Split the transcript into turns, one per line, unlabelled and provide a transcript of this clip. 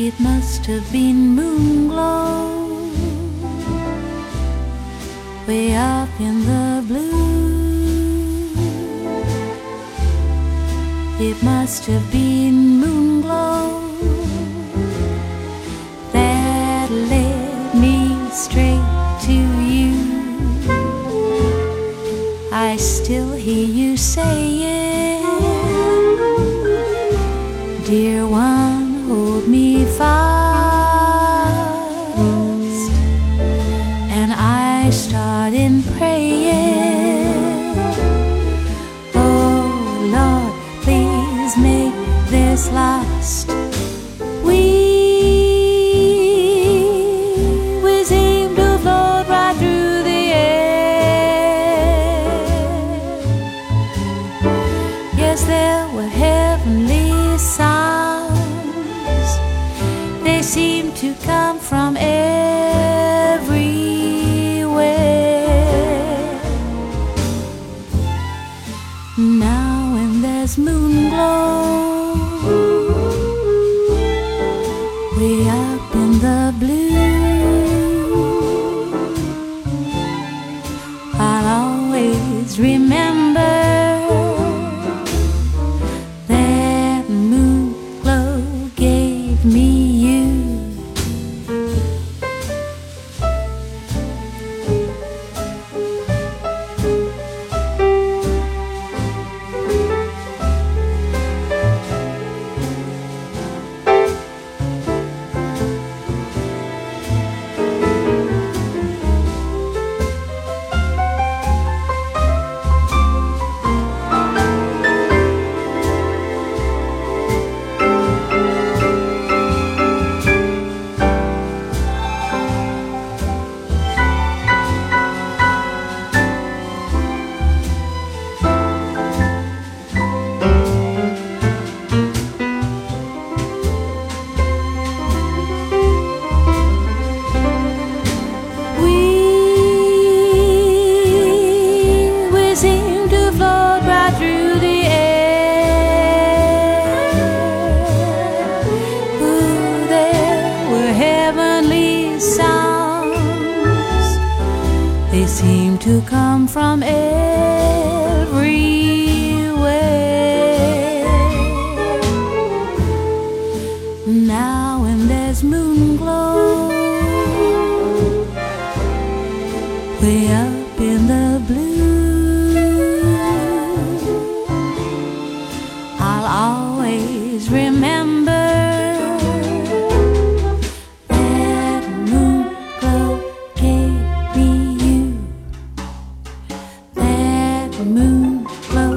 It must have been moon glow way up in the blue. It must have been moon glow that led me straight to you. I still hear you saying, Dear one, I started praying, Oh Lord, please make this last. We, we seem to float right through the air. Yes, there were heavenly Now when there's moon glow, way up in the blue, I'll always remember that moon glow gave me Seem to come from everywhere. Now, when there's moon glow. moon glow.